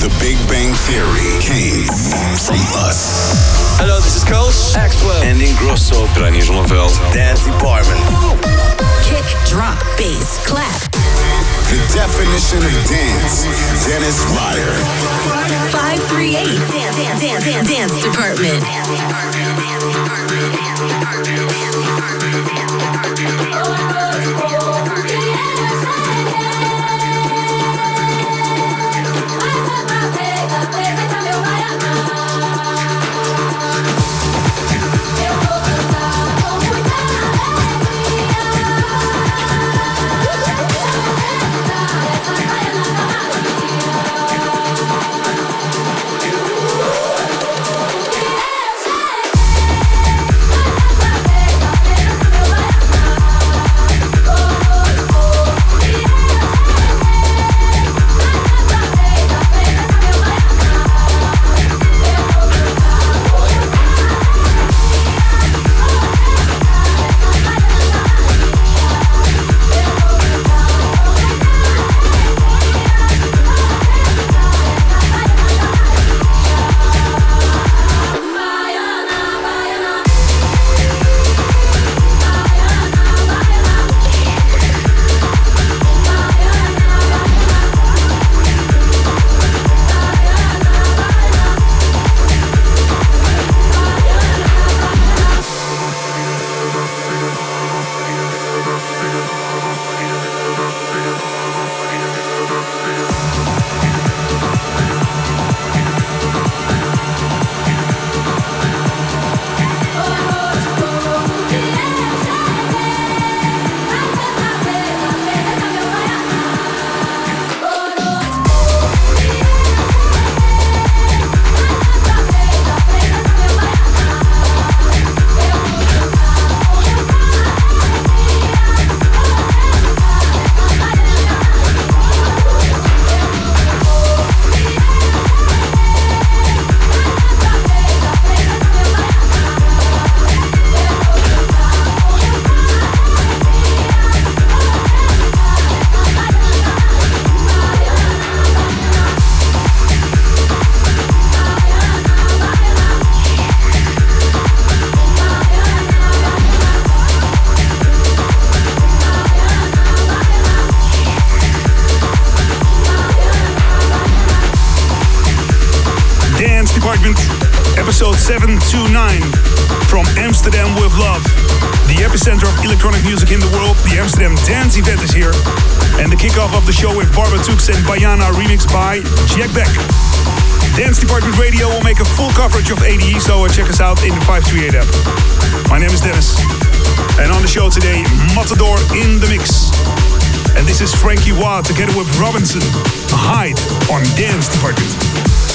The Big Bang Theory came from us. Hello, this is Koos. Axwell. And Ingrosso. Reinier Zonneveld. Dance Department. Kick, drop, bass, clap. The definition of dance. Dennis Ruyer. 538. Dance, dance, dance, dance, dance department. episode 729 from Amsterdam with Love. The epicenter of electronic music in the world, the Amsterdam Dance Event is here. And the kickoff of the show with Barbatuques and Baianá remixed by Jack Beck. Dance Department Radio will make a full coverage of ADE, so uh, check us out in the 538 app. My name is Dennis. And on the show today, Matador in the mix. And this is Franky Wah together with Robinson, Hide on Dance Department.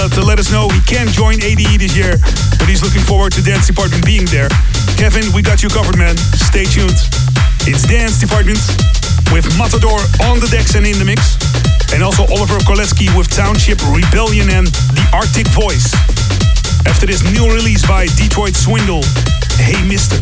Uh, to let us know he can't join ADE this year, but he's looking forward to Dance Department being there. Kevin, we got you covered, man. Stay tuned. It's Dance Department with Matador on the decks and in the mix, and also Oliver Koletzki with Township Rebellion and The Arctic Voice. After this new release by Detroit Swindle, Hey Mister.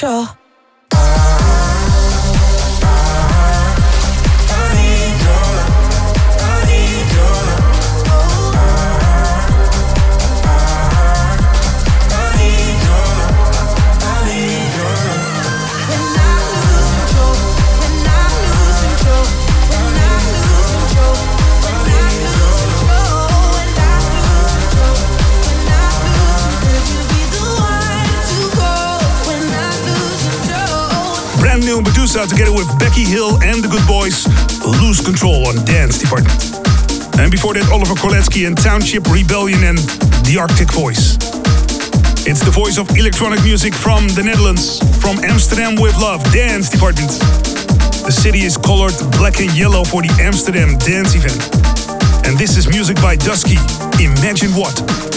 sure. Meduza together with Becky Hill and the Good Boys, Lose Control on Dance Department. And before that, Oliver Koletzki and Township Rebellion and The Arctic Voice. It's the voice of electronic music from the Netherlands, from Amsterdam with Love, Dance Department. The city is colored black and yellow for the Amsterdam Dance event. And this is music by Dusky, Imagine What.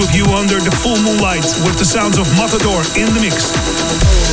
with you under the full moonlight with the sounds of Matador in the mix.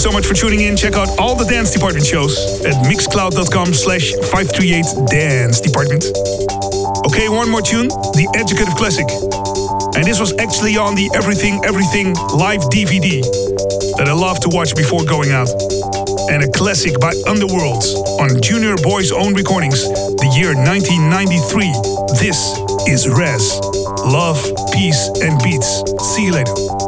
So much for tuning in. Check out all the Dance Department shows at mixcloud.com slash 538 Dance Department. Okay, one more tune, the Educative Classic. And this was actually on the Everything Everything live DVD that I love to watch before going out. And a classic by Underworlds on Junior Boy's own recordings, the year 1993. This is Rez. Love, peace, and beats. See you later.